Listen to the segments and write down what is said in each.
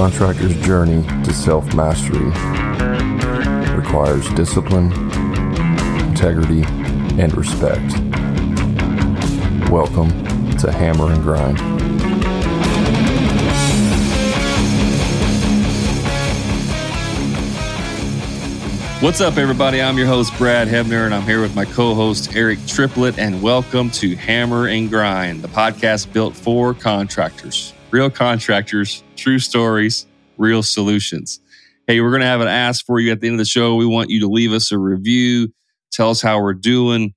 contractor's journey to self mastery requires discipline, integrity, and respect. Welcome to Hammer and Grind. What's up, everybody? I'm your host, Brad Hebner, and I'm here with my co host, Eric Triplett, and welcome to Hammer and Grind, the podcast built for contractors, real contractors, true stories, real solutions. Hey, we're going to have an ask for you at the end of the show. We want you to leave us a review, tell us how we're doing.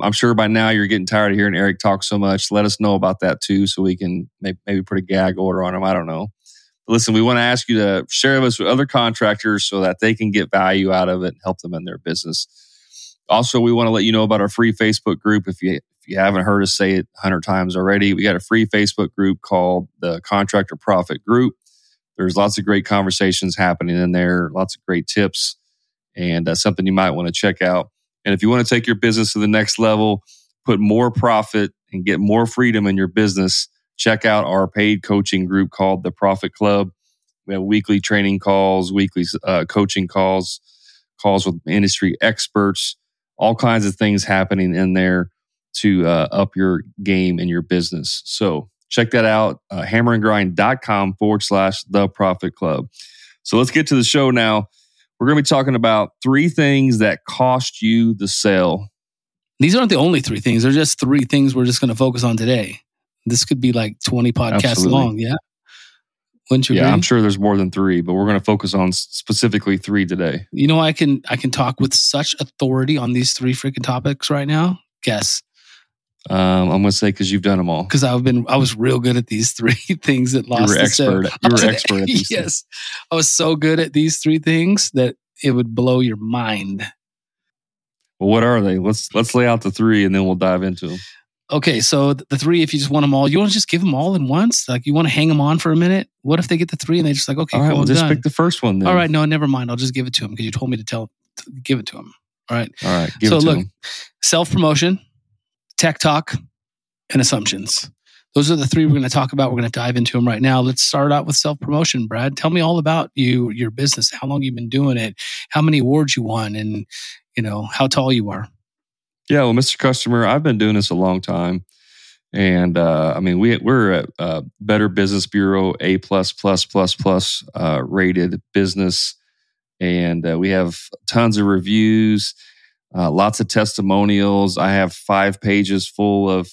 I'm sure by now you're getting tired of hearing Eric talk so much. Let us know about that too, so we can maybe put a gag order on him. I don't know listen, we want to ask you to share this with other contractors so that they can get value out of it and help them in their business. Also, we want to let you know about our free Facebook group. If you you haven't heard us say it a hundred times already, we got a free Facebook group called the Contractor Profit Group. There's lots of great conversations happening in there, lots of great tips, and uh, something you might want to check out. And if you want to take your business to the next level, put more profit and get more freedom in your business, check out our paid coaching group called the Profit Club. We have weekly training calls, weekly uh, coaching calls, calls with industry experts, all kinds of things happening in there to uh, up your game in your business. So check that out, uh, hammerandgrind.com forward slash the profit club. So let's get to the show now. We're going to be talking about three things that cost you the sale. These aren't the only three things. They're just three things we're just going to focus on today. This could be like 20 podcasts Absolutely. long. Yeah. Wouldn't you? Yeah, agree? I'm sure there's more than three, but we're going to focus on specifically three today. You know, I can I can talk with such authority on these three freaking topics right now. Guess. Um, I'm to say because you've done them all. Because I've been I was real good at these three things that lost. You were expert. You were expert at these. yes, things. I was so good at these three things that it would blow your mind. Well, what are they? Let's let's lay out the three and then we'll dive into them okay, so the three, if you just want them all, you want to just give them all in once? Like you want to hang them on for a minute? What if they get the three and they just like, okay, all right, cool, well, just done. pick the first one then. All right, no, never mind. I'll just give it to him because you told me to tell, to give it to him. All right. All right. so look, self promotion, tech talk, and assumptions. Those are the three we're going to talk about. We're going to dive into them right now. Let's start out with self promotion. Brad, tell me all about you, your business, how long you've been doing it, how many awards you won, and you know how tall you are. Yeah, well, Mr. Customer, I've been doing this a long time. And uh, I mean, we we're a, a, Better Business Bureau A plus plus plus plus uh, rated business, and uh, we have tons of reviews, uh, lots of testimonials. I have five pages full of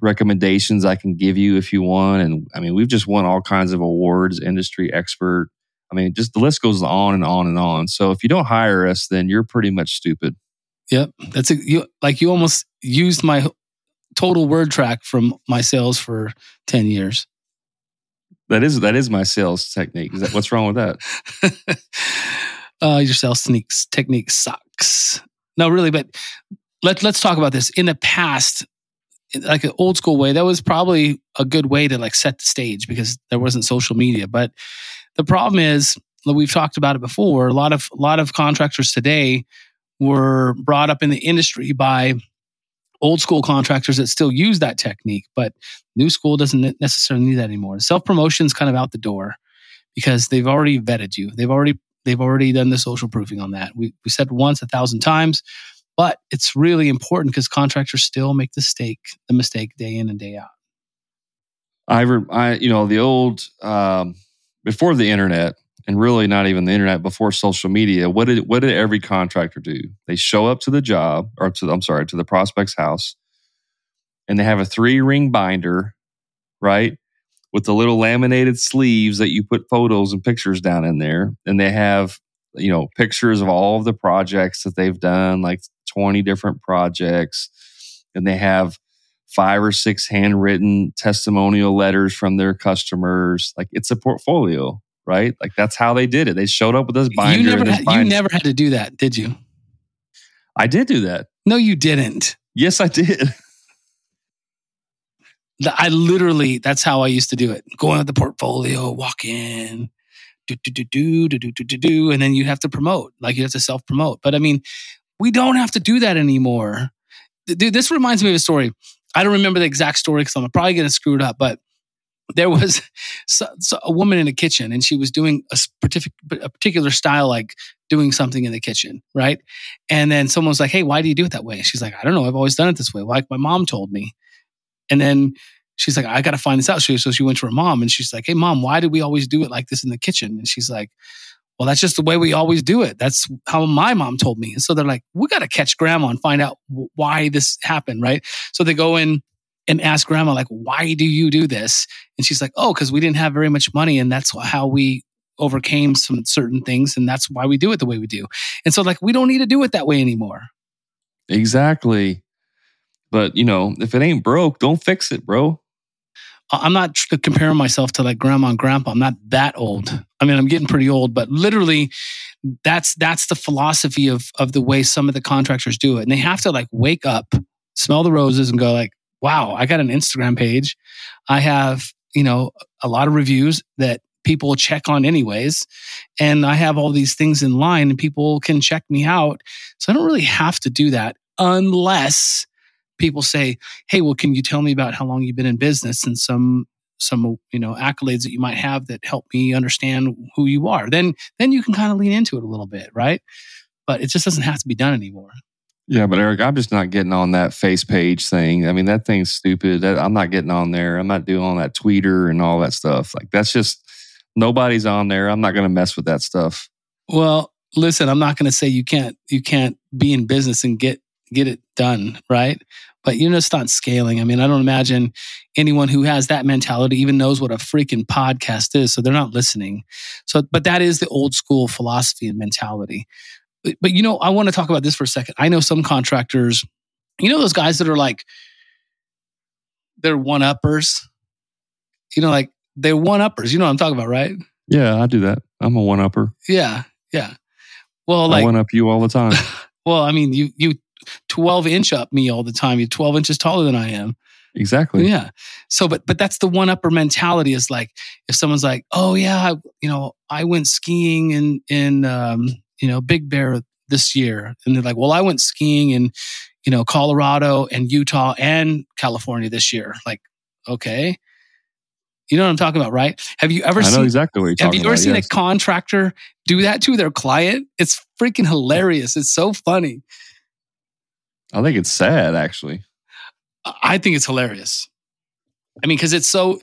recommendations I can give you if you want. And I mean, we've just won all kinds of awards, industry expert. I mean, just the list goes on and on and on. So if you don't hire us, then you're pretty much stupid. Yep, that's a, you like you almost used my total word track from my sales for 10 years. That is that is my sales technique. Is that what's wrong with that? uh, your sales techniques technique sucks. No, really, but let let's talk about this. In the past, like an old school way, that was probably a good way to like set the stage because there wasn't social media. But the problem is, we've talked about it before. A lot of a lot of contractors today were brought up in the industry by old school contractors that still use that technique, but new school doesn't necessarily need that anymore. Self promotion is kind of out the door because they've already vetted you. They've already they've already done the social proofing on that. We we said once a thousand times, but it's really important because contractors still make the mistake the mistake day in and day out. I, re, I you know the old um, before the internet and really not even the internet before social media what did what did every contractor do they show up to the job or to i'm sorry to the prospect's house and they have a three ring binder right with the little laminated sleeves that you put photos and pictures down in there and they have you know pictures of all of the projects that they've done like 20 different projects and they have five or six handwritten testimonial letters from their customers like it's a portfolio right? Like that's how they did it. They showed up with this binder. You never, had, binder. you never had to do that, did you? I did do that. No, you didn't. Yes, I did. I literally, that's how I used to do it. Go on the portfolio, walk in, do, do, do, do, do, do, do, do, do, and then you have to promote. Like you have to self promote. But I mean, we don't have to do that anymore. Dude, this reminds me of a story. I don't remember the exact story because I'm probably going to screw it up, but there was so, so a woman in a kitchen and she was doing a, specific, a particular style, like doing something in the kitchen, right? And then someone was like, Hey, why do you do it that way? She's like, I don't know. I've always done it this way. Like my mom told me. And then she's like, I got to find this out. So she went to her mom and she's like, Hey, mom, why do we always do it like this in the kitchen? And she's like, Well, that's just the way we always do it. That's how my mom told me. And so they're like, We got to catch grandma and find out why this happened, right? So they go in and ask grandma, like, Why do you do this? And she's like, Oh, because we didn't have very much money. And that's how we overcame some certain things. And that's why we do it the way we do. And so, like, we don't need to do it that way anymore. Exactly. But, you know, if it ain't broke, don't fix it, bro. I'm not comparing myself to like grandma and grandpa. I'm not that old. I mean, I'm getting pretty old, but literally that's that's the philosophy of of the way some of the contractors do it. And they have to like wake up, smell the roses and go like, "Wow, I got an Instagram page. I have, you know, a lot of reviews that people check on anyways, and I have all these things in line and people can check me out. So I don't really have to do that unless people say, "Hey, well, can you tell me about how long you've been in business and some some you know accolades that you might have that help me understand who you are?" Then then you can kind of lean into it a little bit, right? But it just doesn't have to be done anymore. Yeah, but Eric, I'm just not getting on that face page thing. I mean, that thing's stupid. I'm not getting on there. I'm not doing all that tweeter and all that stuff. Like that's just nobody's on there. I'm not going to mess with that stuff. Well, listen, I'm not going to say you can't you can't be in business and get get it done, right? But you're just not scaling. I mean, I don't imagine anyone who has that mentality even knows what a freaking podcast is. So they're not listening. So, but that is the old school philosophy and mentality. But, but you know, I want to talk about this for a second. I know some contractors, you know, those guys that are like, they're one uppers, you know, like they're one uppers. You know what I'm talking about, right? Yeah, I do that. I'm a one upper. Yeah. Yeah. Well, like, I one up you all the time. well, I mean, you, you 12 inch up me all the time. You're 12 inches taller than I am. Exactly. Yeah. So, but but that's the one upper mentality. Is like if someone's like, oh yeah, you know, I went skiing in in um, you know Big Bear this year, and they're like, well, I went skiing in you know Colorado and Utah and California this year. Like, okay. You know what I'm talking about, right? Have you ever I know seen exactly what you're Have you ever about, seen yes. a contractor do that to their client? It's freaking hilarious. It's so funny. I think it's sad, actually. I think it's hilarious. I mean, because it's so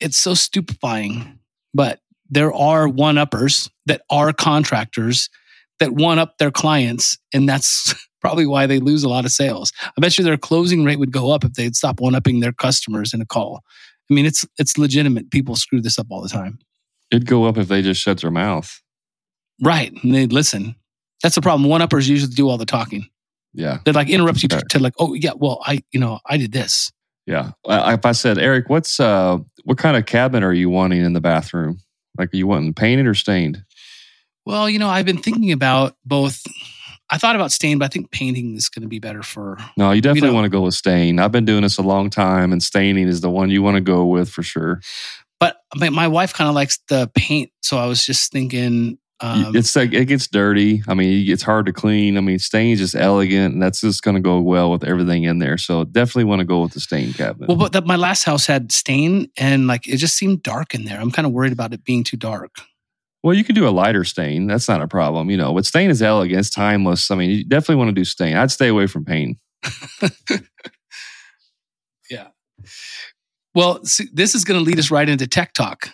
it's so stupefying. But there are one uppers that are contractors that one up their clients, and that's probably why they lose a lot of sales. I bet you their closing rate would go up if they'd stop one upping their customers in a call. I mean, it's it's legitimate. People screw this up all the time. It'd go up if they just shut their mouth. Right. And they'd listen. That's the problem. One uppers usually do all the talking. Yeah. They like interrupt you to, to like, oh yeah, well, I you know, I did this. Yeah. If I said, Eric, what's uh what kind of cabinet are you wanting in the bathroom? Like are you wanting painted or stained? Well, you know, I've been thinking about both. I thought about stain, but I think painting is going to be better for. No, you definitely know- want to go with stain. I've been doing this a long time and staining is the one you want to go with for sure. But my, my wife kind of likes the paint, so I was just thinking. Um, it's like it gets dirty. I mean, it's hard to clean. I mean, stain's just elegant and that's just going to go well with everything in there. So definitely want to go with the stain cabinet. well, but that my last house had stain, and like it just seemed dark in there. I'm kind of worried about it being too dark. Well, you can do a lighter stain. That's not a problem. You know, but stain is elegant, it's timeless. I mean, you definitely want to do stain. I'd stay away from paint. Yeah. Well, see, this is going to lead us right into tech talk.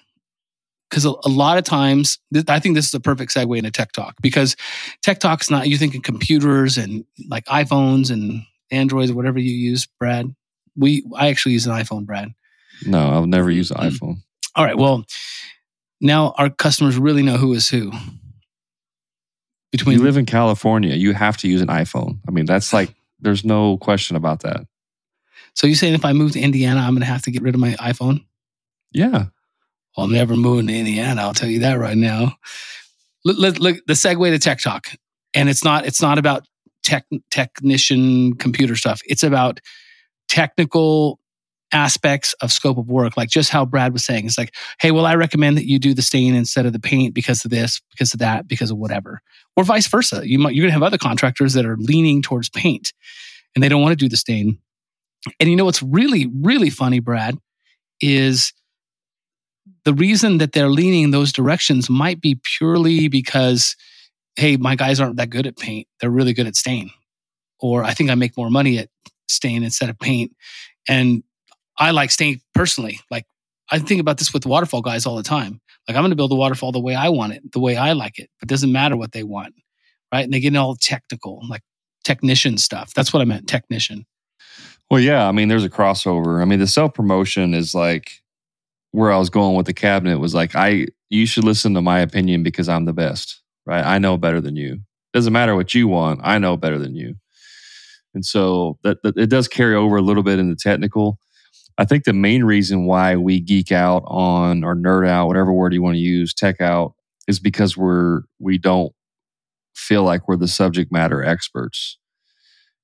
Because a, a lot of times, th- I think this is a perfect segue into tech talk because tech talk's not, you think of computers and like iPhones and Androids or whatever you use, Brad. We, I actually use an iPhone, Brad. No, I'll never use an Mm. iPhone. All right. Well, now our customers really know who is who. Between you live in California, you have to use an iPhone. I mean, that's like, there's no question about that. so you saying if I move to Indiana, I'm going to have to get rid of my iPhone? Yeah. I'm never move to Indiana. I'll tell you that right now. Look, look, look the segue to tech talk, and it's not it's not about tech technician computer stuff. It's about technical aspects of scope of work, like just how Brad was saying. It's like, hey, well, I recommend that you do the stain instead of the paint because of this, because of that, because of whatever, or vice versa. You might you're gonna have other contractors that are leaning towards paint, and they don't want to do the stain. And you know what's really really funny, Brad, is the reason that they're leaning in those directions might be purely because, hey, my guys aren't that good at paint. They're really good at stain. Or I think I make more money at stain instead of paint. And I like stain personally. Like I think about this with waterfall guys all the time. Like I'm going to build a waterfall the way I want it, the way I like it. But it doesn't matter what they want, right? And they get all technical, like technician stuff. That's what I meant, technician. Well, yeah. I mean, there's a crossover. I mean, the self promotion is like where I was going with the cabinet was like, I you should listen to my opinion because I'm the best, right? I know better than you. Doesn't matter what you want. I know better than you. And so that, that it does carry over a little bit in the technical. I think the main reason why we geek out on or nerd out, whatever word you want to use, tech out, is because we're we don't feel like we're the subject matter experts.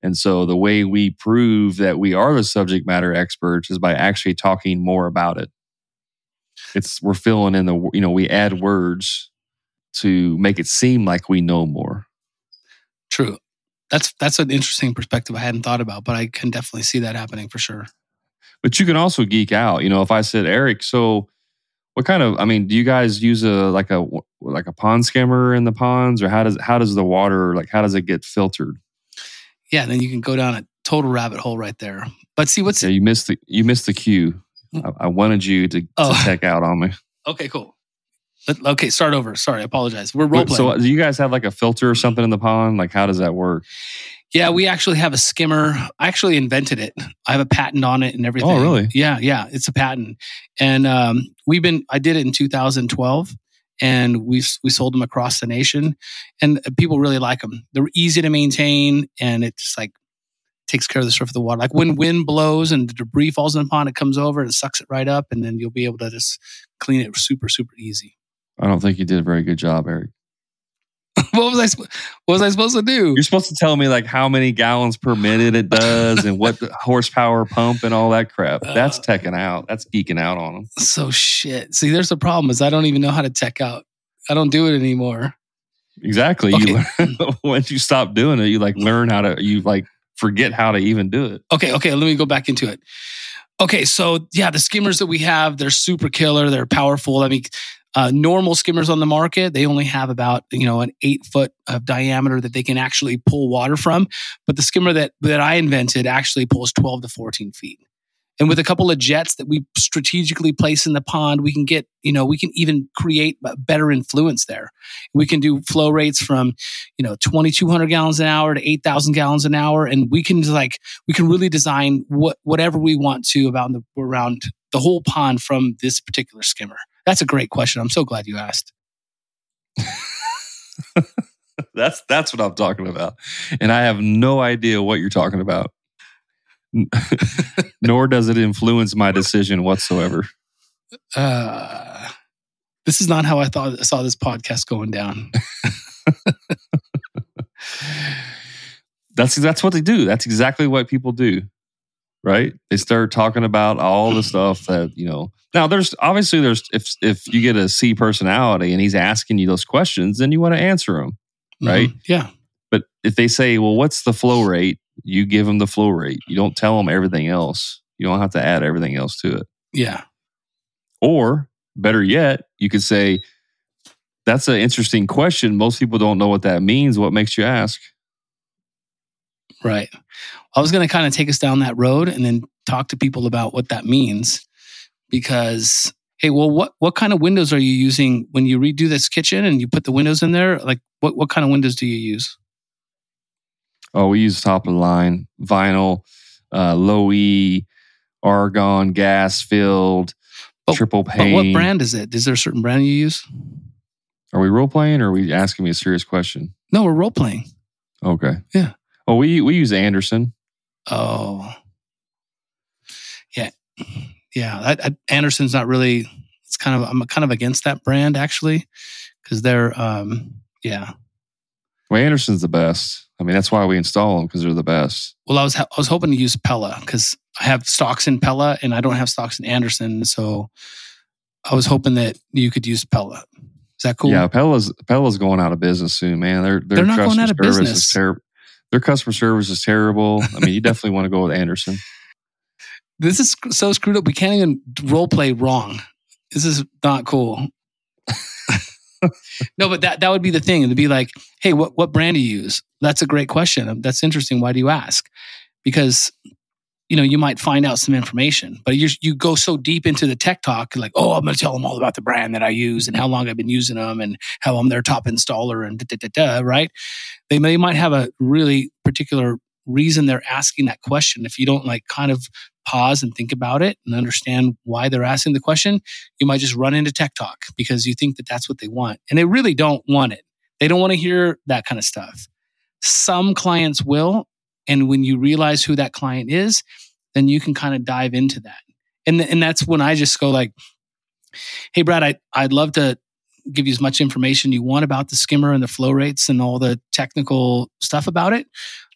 And so the way we prove that we are the subject matter experts is by actually talking more about it. It's we're filling in the you know, we add words to make it seem like we know more. True. That's that's an interesting perspective I hadn't thought about, but I can definitely see that happening for sure. But you can also geek out. You know, if I said, Eric, so what kind of? I mean, do you guys use a like a like a pond skimmer in the ponds, or how does how does the water like how does it get filtered? Yeah, then you can go down a total rabbit hole right there. But see, what's yeah, you missed the you missed the cue. I, I wanted you to, Oh. to tech out on me. okay, cool. Let- Okay, start over. Sorry, I apologize. We're role But- playing. So, do you guys have like a filter or something in the pond? Like, how does that work? Yeah, we actually have a skimmer. I actually invented it. I have a patent on it and everything. Oh, really? Yeah, yeah, it's a patent. And um, we've been. I did it in 2012, and we we sold them across the nation, and people really like them. They're easy to maintain, and it's like takes care of the surface of the water. Like when wind blows and the debris falls in the pond, it comes over and sucks it right up, and then you'll be able to just clean it super super easy. I don't think you did a very good job, Eric. what was I? What was I supposed to do? You're supposed to tell me like how many gallons per minute it does and what horsepower pump and all that crap. That's Uh, teching out. That's geeking out on them. So shit. See, there's the problem is I don't even know how to tech out. I don't do it anymore. Exactly. Okay. You learn, once you stop doing it, you like learn how to. You like forget how to even do it. Okay, okay, let me go back into it. Okay, so yeah, the skimmers that we have, they're super killer. They're powerful. I mean, uh, normal skimmers on the market, they only have about you know an eight foot of diameter that they can actually pull water from. But the skimmer that that I invented actually pulls twelve to fourteen feet. And with a couple of jets that we strategically place in the pond, we can get, you know, we can even create better influence there. We can do flow rates from, you know, 2,200 gallons an hour to 8,000 gallons an hour. And we can like, we can really design what, whatever we want to about the, around the whole pond from this particular skimmer. That's a great question. I'm so glad you asked. That's that's what I'm talking about, and I have no idea what you're talking about. Nor does it influence my decision whatsoever. Uh, this is not how I thought I saw this podcast going down. that's that's what they do. That's exactly what people do, right? They start talking about all the stuff that you know. Now, there's obviously there's if if you get a C personality and he's asking you those questions, then you want to answer them. Right. Mhm. Yeah. But if they say, "Well, what's the flow rate?" You give them the flow rate. You don't tell them everything else. You don't have to add everything else to it. Yeah. Or better yet, you could say, "That's an interesting question. Most people don't know what that means. What makes you ask?" Right. I was going to kind of take us down that road and then talk to people about what that means because hey, well what what kind of windows are you using when you redo this kitchen and you put the windows in there? Like what what kind of windows do you use? Oh, we use top of the line vinyl, uh, low E, argon, gas filled, Oh, triple But pane. what brand is it? Is there a certain brand you use? Are we role playing or are we asking me a serious question? No, we're role playing. Okay. Yeah. Oh, we we use Andersen. Oh. Yeah. Yeah, Andersen's not really it's kind of I'm kind of against that brand actually cuz they're um yeah. Well, Andersen's the best. I mean, that's why we install them because they're the best. Well, I was I was hoping to use Pella because I have stocks in Pella and I don't have stocks in Andersen, so I was hoping that you could use Pella. Is that cool? Yeah, Pella's Pella's going out of business soon, man. Their their They're not going out of business. terrible. Their customer service is terrible. I mean, you definitely want to go with Andersen. this is so screwed up. We can't even role play wrong. This is not cool. No, but that that would be the thing. It'd be like, hey, what what brand do you use? That's a great question. Um, that's interesting. Why do you ask? Because you know you might find out some information, but you you go so deep into the tech talk, like, oh, I'm going to tell them all about the brand that I use and how long I've been using them and how I'm their top installer and da da da da. Right? They may might have a really particular reason they're asking that question. If you don't like kind of pause and think about it and understand why they're asking the question, you might just run into tech talk because you think that that's what they want. And they really don't want it. They don't want to hear that kind of stuff. Some clients will. And when you realize who that client is, then you can kind of dive into that. And, and that's when I just go like, Hey, Brad, I, I'd love to give you as much information you want about the skimmer and the flow rates and all the technical stuff about it.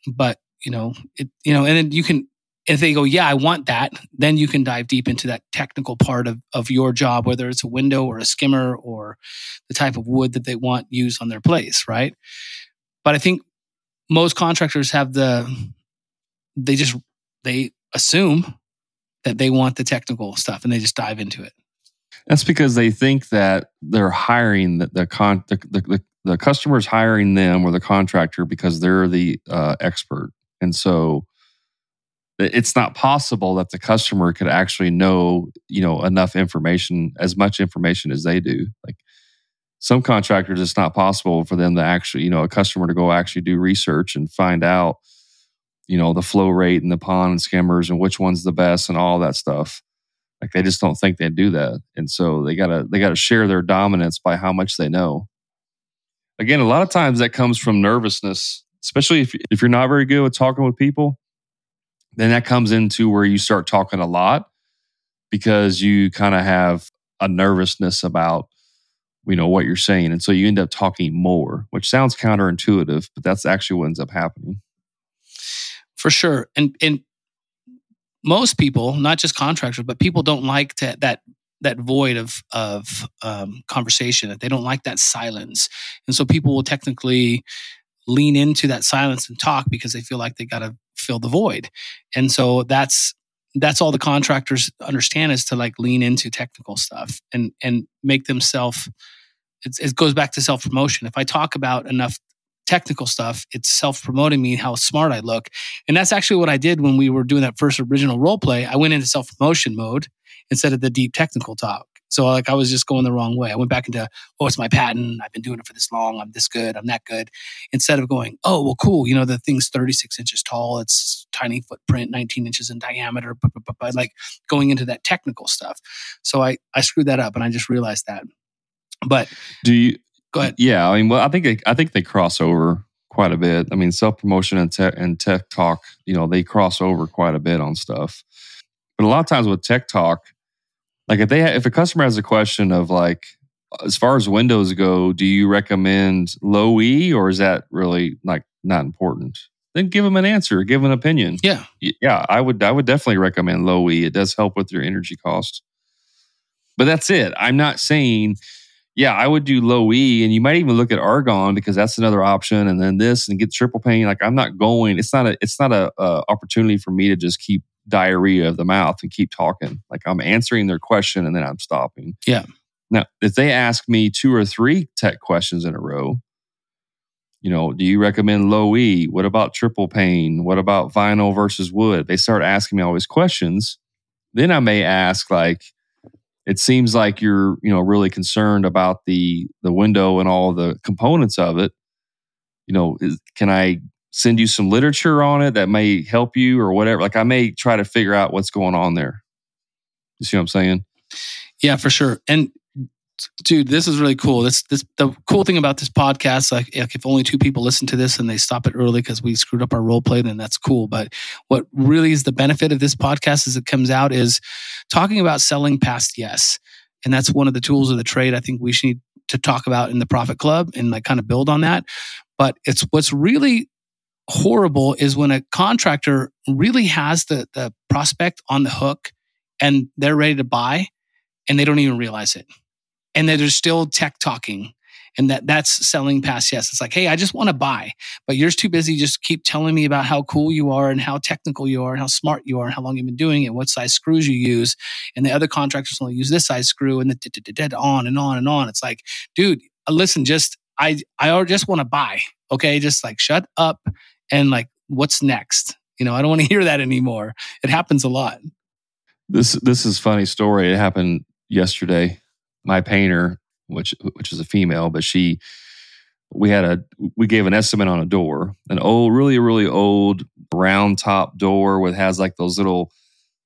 But, you know, it, you know, and then you can, if they go, yeah, I want that, then you can dive deep into that technical part of, of your job, whether it's a window or a skimmer or the type of wood that they want used on their place, right? But I think most contractors have the, they just, they assume that they want the technical stuff and they just dive into it. That's because they think that they're hiring the, the con the, the, the, the customer's hiring them or the contractor because they're the uh, expert. And so it's not possible that the customer could actually know you know enough information as much information as they do. Like some contractors it's not possible for them to actually you know a customer to go actually do research and find out you know the flow rate and the pond and skimmers and which one's the best and all that stuff. Like they just don't think they do that. And so they gotta they gotta share their dominance by how much they know. Again a lot of times that comes from nervousness especially if, if you're not very good with talking with people then that comes into where you start talking a lot because you kind of have a nervousness about you know what you're saying. And so you end up talking more which sounds counterintuitive but that's actually what ends up happening. For sure. And and most people not just contractors but people don't like to, that that void of of um, conversation they don't like that silence. And so people will technically lean into that silence and talk because they feel like they got to fill the void. And so that's that's all the contractors understand is to like lean into technical stuff and and make themselves it goes back to self promotion. If I talk about enough technical stuff, it's self promoting me how smart I look. And that's actually what I did when we were doing that first original role play. I went into self promotion mode instead of the deep technical talk. So like I was just going the wrong way. I went back into, oh, it's my patent. I've been doing it for this long. I'm this good. I'm that good. Instead of going, oh, well, cool. You know, the thing's 36 inches tall. It's tiny footprint, 19 inches in diameter. But, but, but like going into that technical stuff. So I I screwed that up, and I just realized that. But do you go ahead? Yeah, I mean, well, I think they, I think they cross over quite a bit. I mean, self promotion and tech and tech talk, you know, they cross over quite a bit on stuff. But a lot of times with tech talk, like if they if a customer has a question of like as far as windows go, do you recommend low E or is that really like not important? Then give them an answer, give an opinion. Yeah, yeah, I would I would definitely recommend low E. It does help with your energy cost. But that's it. I'm not saying yeah, I would do low E, and you might even look at argon because that's another option, and then this and get triple pane. Like I'm not going. It's not a. It's not a, a opportunity for me to just keep diarrhea of the mouth and keep talking. Like I'm answering their question and then I'm stopping. Yeah. Now, if they ask me two or three tech questions in a row, you know, do you recommend low E? What about triple pane? What about vinyl versus wood? They start asking me all these questions. Then I may ask, like, it seems like you're, you know, really concerned about the the window and all the components of it. You know, is, can I send you some literature on it that may help you or whatever. Like I may try to figure out what's going on there. You see what I'm saying? Yeah, for sure. And dude, this is really cool. This this the cool thing about this podcast, like, if only two people listen to this and they stop it early because we screwed up our role play, then that's cool. But what really is the benefit of this podcast as it comes out is talking about selling past yes. And that's one of the tools of the trade I think we should need to talk about in the Profit Club and like kind of build on that. But it's what's really horrible is when a contractor really has the, the prospect on the hook and they're ready to buy and they don't even realize it. And that they're still tech talking And that that's selling past yes. It's like, hey, I just want to buy, but you're too busy. Just keep telling me about how cool you are and how technical you are and how smart you are and how long you've been doing it, what size screws you use. And the other contractors only use this size screw and the on and on and on. It's like, dude, listen, just I I just want to buy. Okay. Just like shut up and like what's next? You know, I don't want to hear that anymore. It happens a lot. This this is funny story. It happened yesterday. My painter, which which is a female, but she we had a we gave an estimate on a door, an old, really really old round top door with has like those little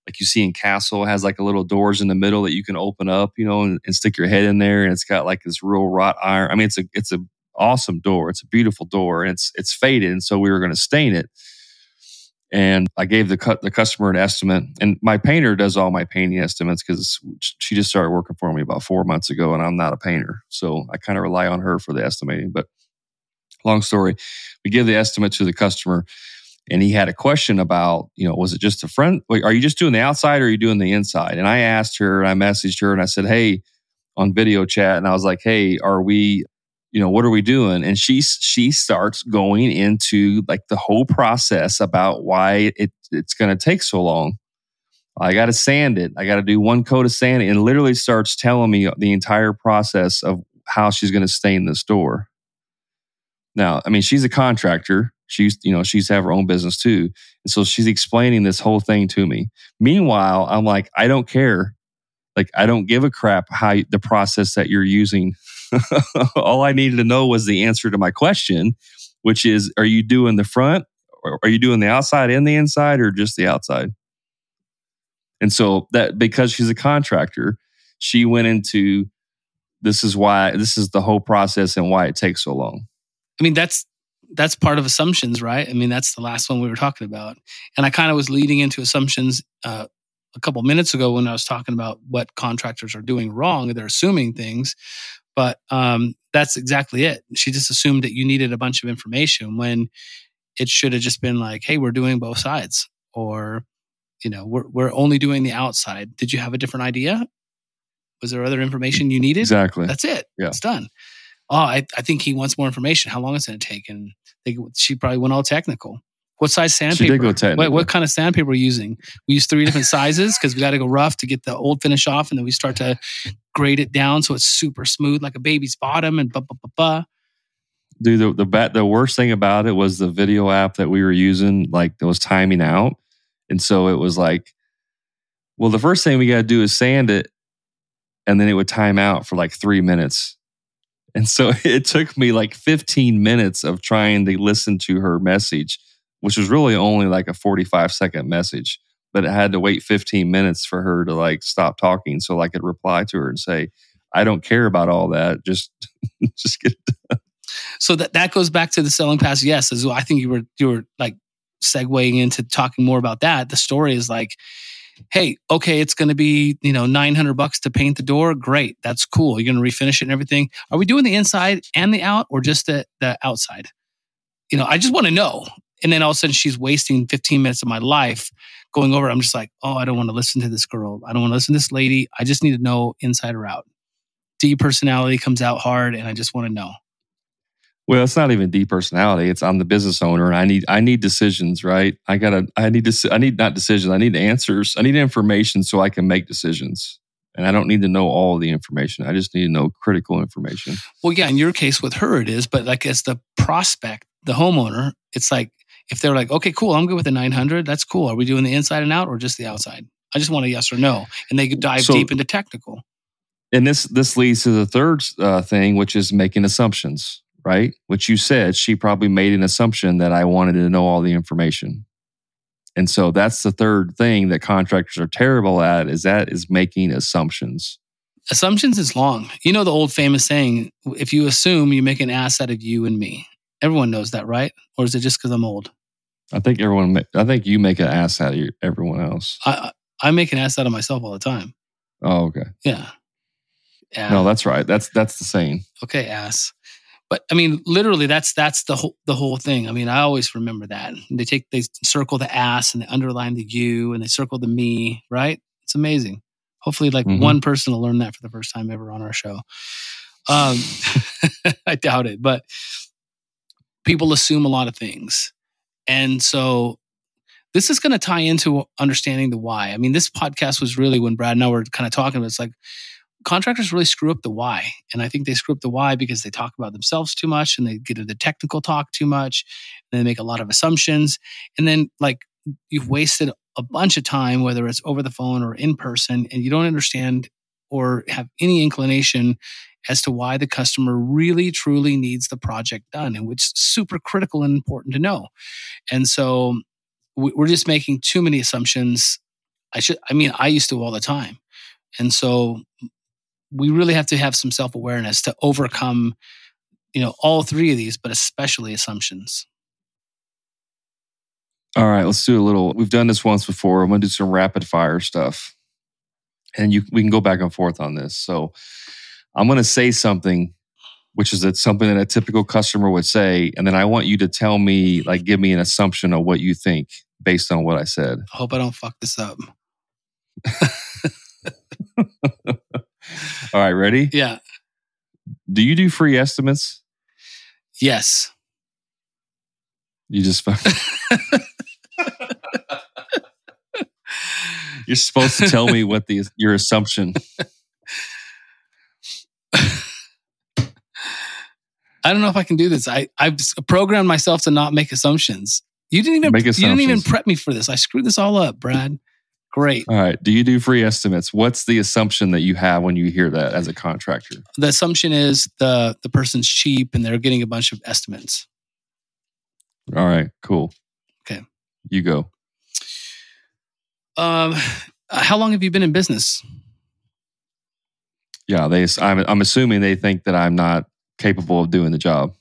like you see in castle has like a little doors in the middle that you can open up, you know, and, and stick your head in there, and it's got like this real wrought iron. I mean, it's a it's a awesome door. It's a beautiful door, and it's it's faded, and so we were going to stain it and I gave the cut the customer an estimate. And my painter does all my painting estimates because she just started working for me about four months ago, and I'm not a painter, so I kind of rely on her for the estimating. But long story, we give the estimate to the customer, and he had a question about, you know, was it just the front? Are you just doing the outside or are you doing the inside? And I asked her, and I messaged her, and I said, hey, on video chat, and I was like, hey, are we you know what are we doing? And she she starts going into like the whole process about why it it's going to take so long. I got to sand it. I got to do one coat of sanding and literally starts telling me the entire process of how she's going to stain this door now i mean she's a contractor. She's you know she's have her own business too. And so she's explaining this whole thing to me. Meanwhile i'm like i don't care. Like i don't give a crap how the process that you're using all I needed to know was the answer to my question, which is are you doing the front or are you doing the outside and the inside or just the outside? And so that because she's a contractor, she went into this is why this is the whole process and why it takes so long. I mean, that's that's part of assumptions, right? I mean, that's the last one we were talking about. And I kind of was leading into assumptions uh, a couple minutes ago when I was talking about what contractors are doing wrong. They're assuming things. But um, that's exactly it. She just assumed that you needed a bunch of information when it should have just been like, hey, we're doing both sides. Or, you know, we're, we're only doing the outside. Did you have a different idea? Was there other information you needed? Exactly. That's it. Yeah. It's done. Oh, I, I think he wants more information. How long is it going to take? And they, she probably went all technical. What size sandpaper? She did go technical. What, what kind of sandpaper are we using? We use three different sizes because we got to go rough to get the old finish off, and then we start to grade it down so it's super smooth like a baby's bottom and blah blah blah blah. Dude, the the, bat, the worst thing about it was the video app that we were using, like it was timing out, and so it was like, well, the first thing we got to do is sand it, and then it would time out for like three minutes. And so it took me like 15 minutes of trying to listen to her message which was really only like a 45 second message, but it had to wait 15 minutes for her to like stop talking so I could reply to her and say, I don't care about all that. Just, just get done. So that, that goes back to the selling past yes as well. I think you were you were like segueing into talking more about that. The story is like, hey, okay, it's going to be you know nine hundred bucks to paint the door. Great, that's cool. You're going to refinish it and everything. Are we doing the inside and the out, or just the the outside? You know, I just want to know. And then all of a sudden she's wasting 15 minutes of my life going over. I'm just like, oh, I don't want to listen to this girl. I don't want to listen to this lady. I just need to know inside or out. D personality comes out hard and I just want to know. Well, it's not even D personality. It's I'm the business owner and I need I need decisions, right? I gotta I need to I need not decisions. I need answers. I need information so I can make decisions. And I don't need to know all the information. I just need to know critical information. Well, yeah, in your case with her it is, but like as the prospect, the homeowner, it's like if they're like, okay, cool, I'm good with the 900, that's cool. Are we doing the inside and out or just the outside? I just want a yes or no, and they dive so, deep into technical. And this this leads to the third uh, thing, which is making assumptions, right? Which you said she probably made an assumption that I wanted to know all the information, and so that's the third thing that contractors are terrible at is that is making assumptions. Assumptions is long. You know the old famous saying: "If you assume, you make an ass out of you and me." Everyone knows that, right? Or is it just because I'm old? I think everyone. I think you make an ass out of everyone else. I I make an ass out of myself all the time. Oh, okay. Yeah. yeah. No, that's right. That's that's the saying. Okay, ass. But I mean, literally, that's that's the whole the whole thing. I mean, I always remember that. They take they circle the ass and they underline the you and they circle the me. Right? It's amazing. Hopefully, like mm-hmm. one person will learn that for the first time ever on our show. Um, I doubt it, but people assume a lot of things. And so this is going to tie into understanding the why. I mean, this podcast was really when Brad and I were kind of talking about it's like contractors really screw up the why. And I think they screw up the why because they talk about themselves too much and they get into technical talk too much and they make a lot of assumptions. And then like you've wasted a bunch of time, whether it's over the phone or in person, and you don't understand or have any inclination as to why the customer really truly needs the project done and which is super critical and important to know. And so we're just making too many assumptions. I should, I mean, I used to all the time. And so we really have to have some self awareness to overcome, you know, all three of these, but especially assumptions. All right, let's do a little. We've done this once before. I'm going to do some rapid fire stuff, and you we can go back and forth on this. So, I'm going to say something, which is that something that a typical customer would say, and then I want you to tell me, like, give me an assumption of what you think based on what I said. I hope I don't fuck this up. All right, ready? Yeah. Do you do free estimates? Yes. You just fuck. You're supposed to tell me what the your assumption. I don't know if I can do this. I I've programmed myself to not make assumptions. You didn't even you didn't even prep me for this. I screwed this all up, Brad. Great. All right. Do you do free estimates? What's the assumption that you have when you hear that as a contractor? The assumption is the the person's cheap and they're getting a bunch of estimates. All right. Cool. Okay. You go. Um, how long have you been in business? Yeah. They. I'm. I'm assuming they think that I'm not capable of doing the job.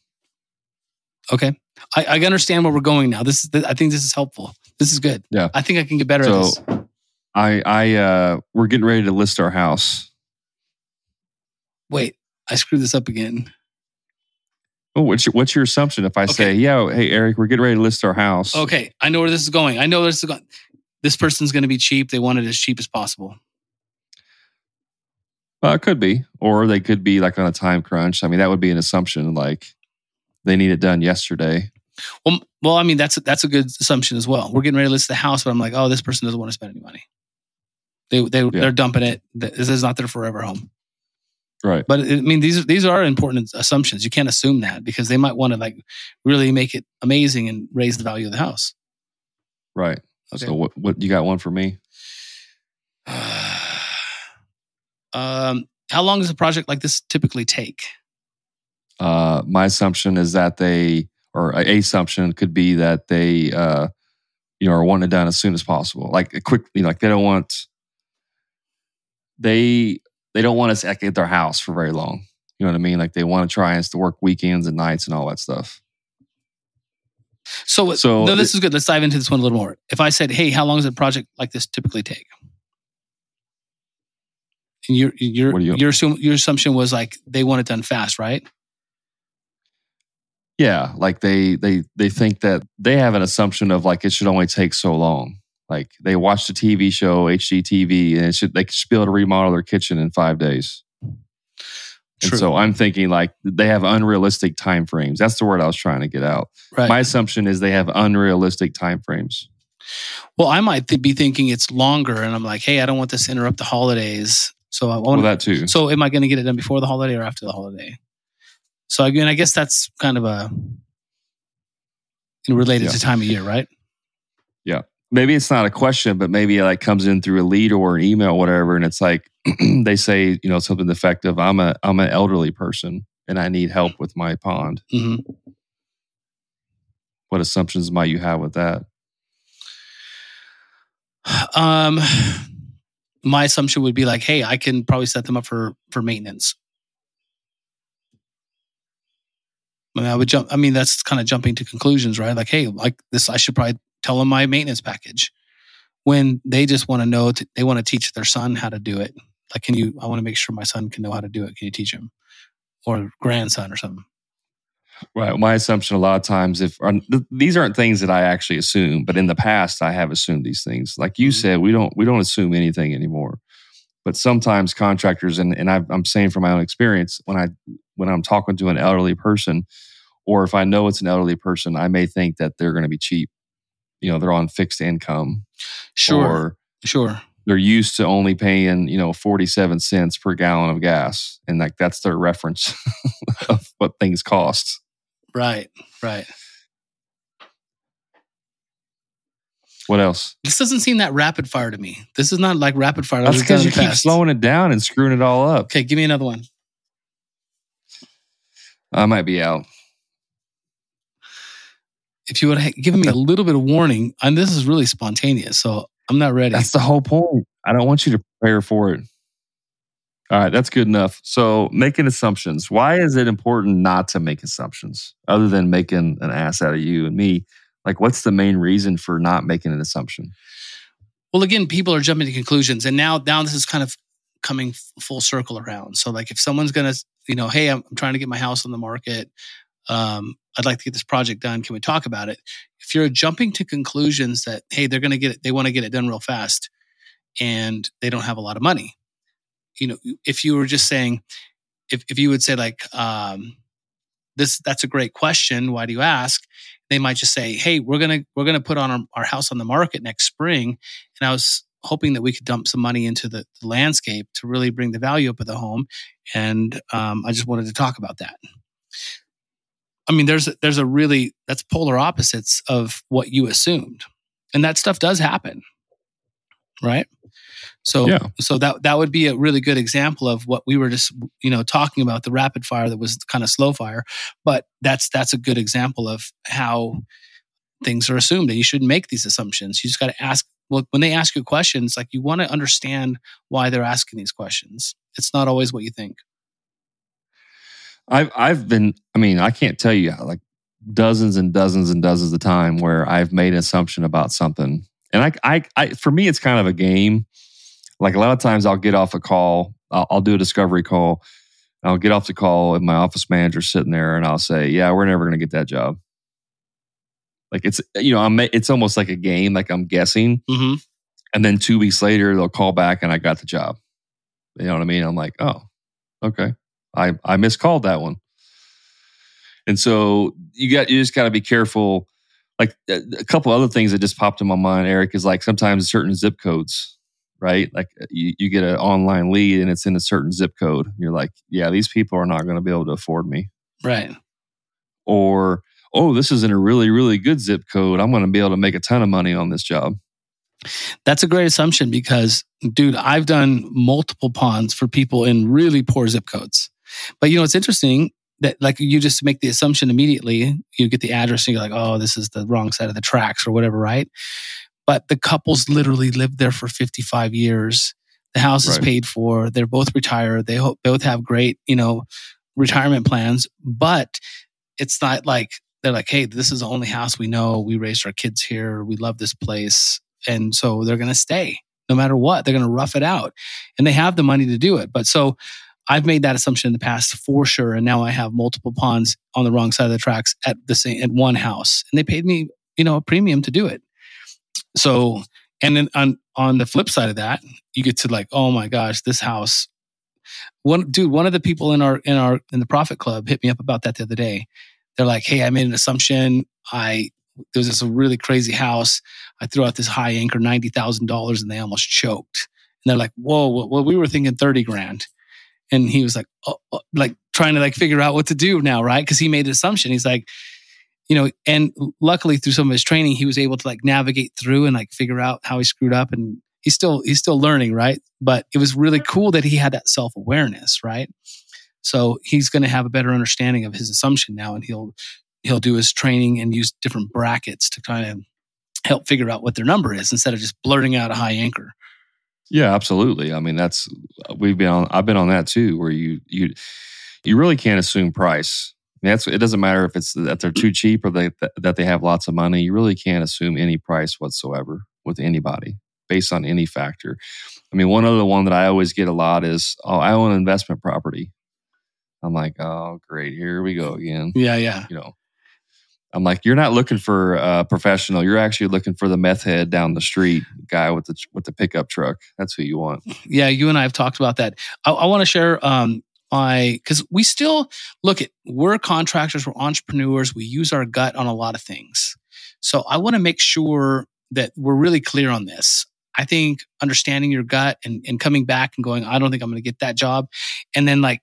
Okay, I, I understand where we're going now. This is I think this is helpful. This is good. Yeah. I think I can get better at this. I. I. Uh. We're getting ready to list our house. Wait, I screwed this up again. Oh, what's your, what's your assumption? If I say, yeah, hey Eric, we're getting ready to list our house. Okay, I know where this is going. I know where this is going. This person's going to be cheap. They want it as cheap as possible. Uh, it could be, or they could be like on a time crunch. I mean, that would be an assumption. Like they need it done yesterday. Well, well, I mean that's that's a good assumption as well. We're getting ready to list the house, but I'm like, oh, this person doesn't want to spend any money. They they they're dumping it. This is not their forever home. Right. But I mean, these these are important assumptions. You can't assume that because they might want to like really make it amazing and raise the value of the house. Right. Okay. So what? What you got? One for me? um, how long does a project like this typically take? Uh, my assumption is that they, or a assumption could be that they, uh, you know, are wanting it done as soon as possible. Like quickly, you know, like they don't want, they they don't want us at their house for very long. You know what I mean? Like they want to try us to work weekends and nights and all that stuff. So, So no, this is good. Let's dive into this one a little more. If I said, "Hey, how long does a project like this typically take?" And your your you- your your assumption was like they want it done fast, right? Yeah, like they they they think that they have an assumption of like it should only take so long. Like they watch the TV show HGTV and it should they should be able to remodel their kitchen in five days. True. And so I'm thinking like they have unrealistic time frames. That's the word I was trying to get out. Right. My assumption is they have unrealistic time frames. well, I might th- be thinking it's longer, and I'm like, "Hey, I don't want this to interrupt the holidays." So I want Well, that too. so am I going to get it done before the holiday or after the holiday? So again, I guess that's kind of a related Yeah. to time of year, right? Yeah. Maybe it's not a question, but maybe it like comes in through a lead or an email, or whatever, and it's like they say, you know, something effective. I'm a I'm an elderly person and I need help with my pond. hmm What assumptions might you have with that? Um, my assumption would be like, hey, I can probably set them up for for maintenance. I mean, I would jump. I mean, that's kind of jumping to conclusions, right? Like, hey, like this, I should probably tell them my maintenance package. When they just want to know, to, they want to teach their son how to do it. Like, can you? I want to make sure my son can know how to do it. Can you teach him, or grandson, or something? Right. My assumption a lot of times, if these aren't things that I actually assume, but in the past I have assumed these things. Like you Mhm. said, we don't we don't assume anything anymore. But sometimes contractors, and, and i I'm saying from my own experience, when I when I'm talking to an elderly person, or if I know it's an elderly person, I may think that they're going to be cheap. You know, they're on fixed income. Sure. Sure. They're used to only paying, you know, 47 cents per gallon of gas. And like that's their reference of what things cost. Right. Right. What else? This doesn't seem that rapid fire to me. This is not like rapid fire. That's because you keep slowing it down and screwing it all up. Okay, give me another one. I might be out. If you would have given me a little bit of warning, and this is really spontaneous, so I'm not ready. That's the whole point. I don't want you to prepare for it. All right, that's good enough. So, making assumptions. Why is it important not to make assumptions other than making an ass out of you and me? Like, what's the main reason for not making an assumption? Well, again, people are jumping to conclusions, and now now this is kind of coming full circle around. So, like, if someone's gonna, you know, hey, I'm, I'm trying to get my house on the market. Um, I'd like to get this project done. Can we talk about it? If you're jumping to conclusions that hey, they're gonna get it, they want to get it done real fast, and they don't have a lot of money. You know, if you were just saying, if if you would say like, um, this that's a great question. Why do you ask? they might just say, "Hey, we're gonna we're gonna put on our, our house on the market next spring," and I was hoping that we could dump some money into the, the landscape to really bring the value up of the home, and um, I just wanted to talk about that. I mean, there's there's a really that's polar opposites of what you assumed, and that stuff does happen, right? So yeah. so that that would be a really good example of what we were just you know talking about the rapid fire that was kind of slow fire, but that's that's a good example of how things are assumed and you shouldn't make these assumptions. You just got to ask well when they ask you questions like you want to understand why they're asking these questions. It's not always what you think. I've I've been I mean I can't tell you like dozens and dozens and dozens of time where I've made an assumption about something and I, I, I, for me, it's kind of a game. Like a lot of times I'll get off a call, I'll, I'll do a discovery call. I'll get off the call and my office manager's sitting there and I'll say, yeah, we're never going to get that job. Like it's, you know, I'm, it's almost like a game, like I'm guessing. Mm-hmm. And then two weeks later, they'll call back and I got the job. You know what I mean? I'm like, oh, okay. I, I miscalled that one. And so you got, you just got to be careful. Like a couple other things that just popped in my mind, Eric, is like sometimes certain zip codes right? Like uh, you, you get an online lead and it's in a certain zip code. You're like, yeah, these people are not going to be able to afford me. Right. Or, oh, this is in a really, really good zip code. I'm going to be able to make a ton of money on this job. That's a great assumption because, dude, I've done multiple ponds for people in really poor zip codes. But you know, it's interesting that like you just make the assumption immediately, you get the address and you're like, oh, this is the wrong side of the tracks or whatever, right? But the couples literally lived there for 55 years. The house is right. paid for. They're both retired. They both have great, you know, retirement plans, but it's not like they're like, hey, this is the only house we know. We raised our kids here. We love this place. And so they're going to stay no matter what. They're going to rough it out and they have the money to do it. But so I've made that assumption in the past for sure. And now I have multiple ponds on the wrong side of the tracks at the same, at one house and they paid me, you know, a premium to do it. So, and then on on the flip side of that, you get to like, oh my gosh, this house. One dude, one of the people in our in our in the Profit Club hit me up about that the other day. They're like, hey, I made an assumption. I there was this really crazy house. I threw out this high anchor, ninety thousand dollars, and they almost choked. And they're like, whoa, well, we were thinking thirty grand. And he was like, oh, oh, like trying to like figure out what to do now, right? Because he made an assumption. He's like, you know, and luckily through some of his training, he was able to like navigate through and like figure out how he screwed up. And he's still he's still learning, right? But it was really mm-hmm. cool that he had that self awareness, right? So he's going to have a better understanding of his assumption now, and he'll he'll do his training and use different brackets to kind of help figure out what their number is instead of just blurting out a high anchor. Yeah, absolutely. I mean, that's we've been on. I've been on that too, where you you you really can't assume price that's it doesn't matter if it's that they're too cheap or they, that they have lots of money. You really can't assume any price whatsoever with anybody based on any factor. I mean, one other one that I always get a lot is, oh, I own an investment property. I'm like, oh, great, here we go again. Yeah, yeah. You know, I'm like, you're not looking for a professional. You're actually looking for the meth head down the street guy with the with the pickup truck. That's who you want. Yeah, you and I have talked about that. I, I want to share um, my because we still look at we're contractors, we're entrepreneurs, we use our gut on a lot of things. So I want to make sure that we're really clear on this. I think understanding your gut and, and coming back and going, I don't think I'm going to get that job, and then like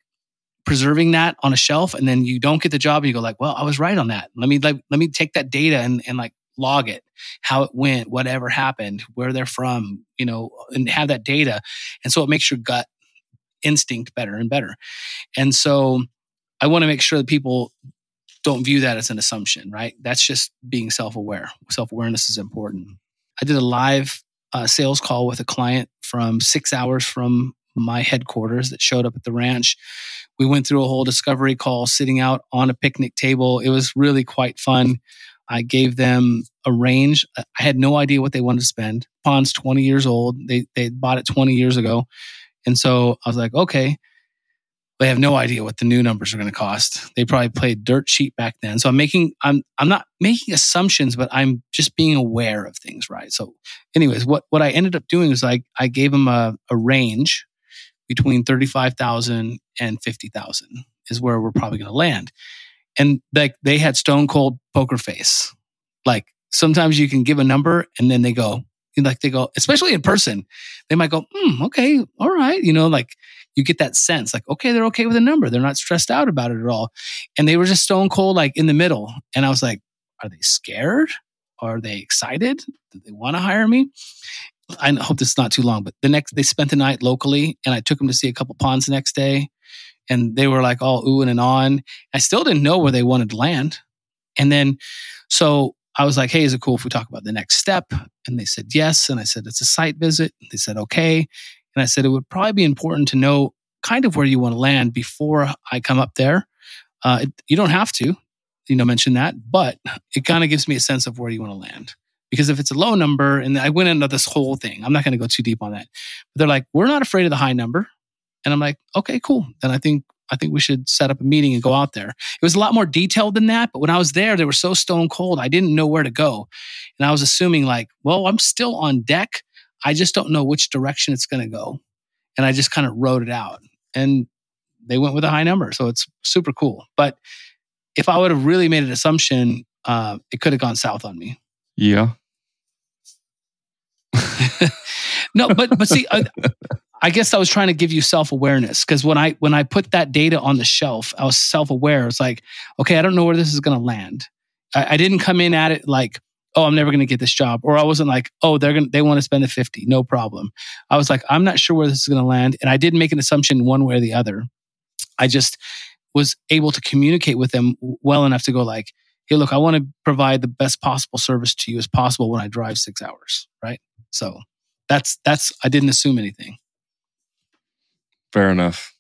preserving that on a shelf and then you don't get the job and you go like well i was right on that let me like let me take that data and, and like log it how it went whatever happened where they're from you know and have that data and so it makes your gut instinct better and better and so i want to make sure that people don't view that as an assumption right that's just being self-aware self-awareness is important i did a live uh, sales call with a client from six hours from my headquarters that showed up at the ranch we went through a whole discovery call sitting out on a picnic table. It was really quite fun. I gave them a range. I had no idea what they wanted to spend. Pond's 20 years old. They they bought it 20 years ago. And so I was like, okay. They have no idea what the new numbers are going to cost. They probably played dirt cheap back then. So I'm making I'm I'm not making assumptions, but I'm just being aware of things, right? So anyways, what what I ended up doing is like I gave them a, a range between 35,000 and 50,000 is where we're probably going to land. And like they had stone cold poker face. Like sometimes you can give a number and then they go, like they go, especially in person, they might go, hmm, okay, all right. You know, like you get that sense like, okay, they're okay with a number. They're not stressed out about it at all. And they were just stone cold, like in the middle. And I was like, are they scared? Are they excited? Do they want to hire me? I hope this is not too long, but the next they spent the night locally, and I took them to see a couple ponds the next day, and they were like all oohing and on. I still didn't know where they wanted to land, and then so I was like, "Hey, is it cool if we talk about the next step?" And they said yes, and I said it's a site visit. They said okay, and I said it would probably be important to know kind of where you want to land before I come up there. Uh, it, you don't have to, you know, mention that, but it kind of gives me a sense of where you want to land. Because if it's a low number, and I went into this whole thing, I'm not going to go too deep on that. But they're like, we're not afraid of the high number. And I'm like, okay, cool. Then I think I think we should set up a meeting and go out there. It was a lot more detailed than that, but when I was there, they were so stone cold, I didn't know where to go. And I was assuming like, well, I'm still on deck. I just don't know which direction it's going to go. And I just kind of wrote it out. And they went with a high number. So it's super cool. But if I would have really made an assumption, uh, it could have gone south on me. Yeah. no, but but see, I, I, guess I was trying to give you self awareness because when I when I put that data on the shelf, I was self aware. It's like, okay, I don't know where this is going to land. I, I, didn't come in at it like, oh, I'm never going to get this job, or I wasn't like, oh, they're gonna they want to spend the fifty, no problem. I was like, I'm not sure where this is going to land, and I didn't make an assumption one way or the other. I just was able to communicate with them well enough to go like hey, look, I want to provide the best possible service to you as possible when I drive six hours, right? So that's that's I didn't assume anything. Fair enough.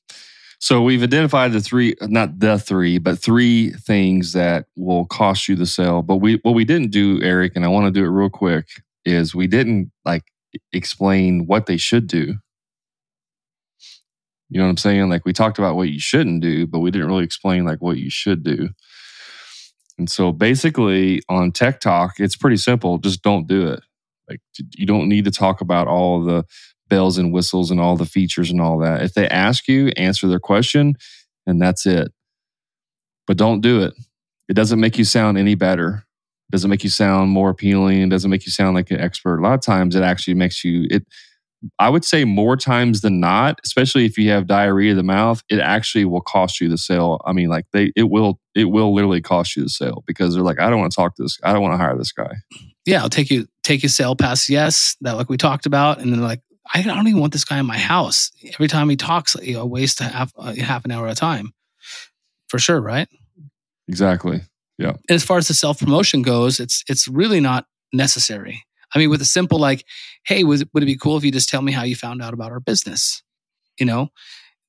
So we've identified the three, not the three, but three things that will cost you the sale. But we what we didn't do, Eric, and I want to do it real quick, is we didn't like explain what they should do. You know what I'm saying? Like we talked about what you shouldn't do, but we didn't really explain like what you should do. And so basically on Tech Talk, it's pretty simple. Just don't do it. Like you don't need to talk about all the bells and whistles and all the features and all that. If they ask you, answer their question and that's it. But don't do it. It doesn't make you sound any better. It doesn't make you sound more appealing. It doesn't make you sound like an expert. A lot of times it actually makes you it I would say more times than not, especially if you have diarrhea of the mouth, it actually will cost you the sale. I mean, like they, it will, it will literally cost you the sale because they're like, I don't want to talk to this. I don't want to hire this guy. Yeah, I'll take you, take your sale past yes, that like we talked about, and then like, I don't even want this guy in my house. Every time he talks, you know, waste half uh, half an hour a time, for sure, right? Exactly. Yeah. And as far as the self promotion goes, it's it's really not necessary. I mean, with a simple like, hey, would, would it be cool if you just tell me how you found out about our business? You know,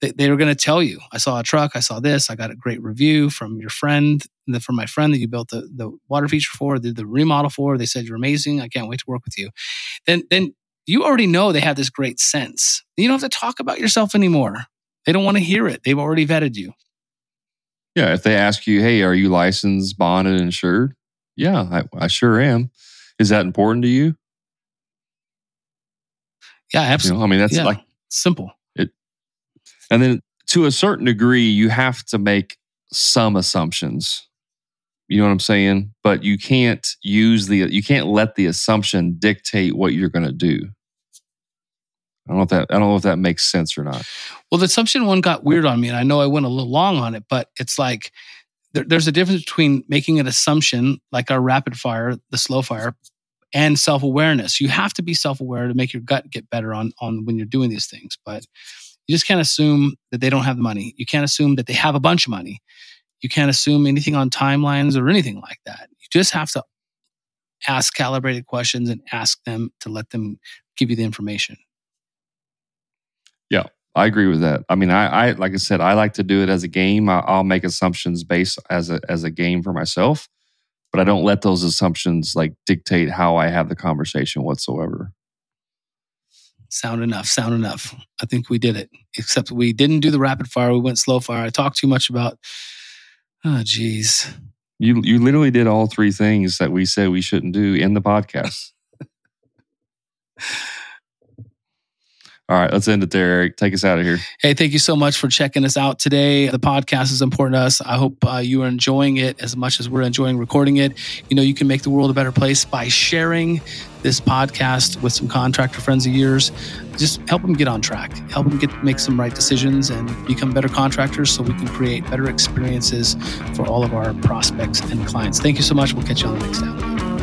they, they were going to tell you, I saw a truck, I saw this, I got a great review from your friend, from my friend that you built the, the water feature for, the, the remodel for. They said you're amazing. I can't wait to work with you. Then, then you already know they have this great sense. You don't have to talk about yourself anymore. They don't want to hear it. They've already vetted you. Yeah. If they ask you, hey, are you licensed, bonded, insured? Yeah, I, I sure am. Is that important to you? Yeah, You absolutely. know, I mean, that's Yeah. like, Simple. It, and then to a certain degree, you have to make some assumptions. You know what I'm saying? But you can't use the, you can't let the assumption dictate what you're going to do. I don't know if that, I don't know if that makes sense or not. Well, the assumption one got weird on me, and I know I went a little long on it, but it's like there, there's a difference between making an assumption, like our rapid fire, the slow fire, and self awareness. You have to be self aware to make your gut get better on on when you're doing these things, but you just can't assume that they don't have the money. You can't assume that they have a bunch of money. You can't assume anything on timelines or anything like that. You just have to ask calibrated questions and ask them to let them give you the information. I agree with that. I mean, I, I like I said, I like to do it as a game. I, I'll make assumptions based as a as a game for myself, but I don't let those assumptions like dictate how I have the conversation whatsoever. Sound enough. Sound enough. I think we did it. Except we didn't do the rapid fire. We went slow fire. I talked too much about. Oh, geez. You you literally did all three things that we said we shouldn't do in the podcast. all right, let's end it there, Eric. Take us out of here. Hey, thank you so much for checking us out today. The podcast is important to us. I hope uh, you are enjoying it as much as we're enjoying recording it. You know, you can make the world a better place by sharing this podcast with some contractor friends of yours. Just help them get on track. Help them get make some right decisions and become better contractors so we can create better experiences for all of our prospects and clients. Thank you so much. We'll catch you on the next episode.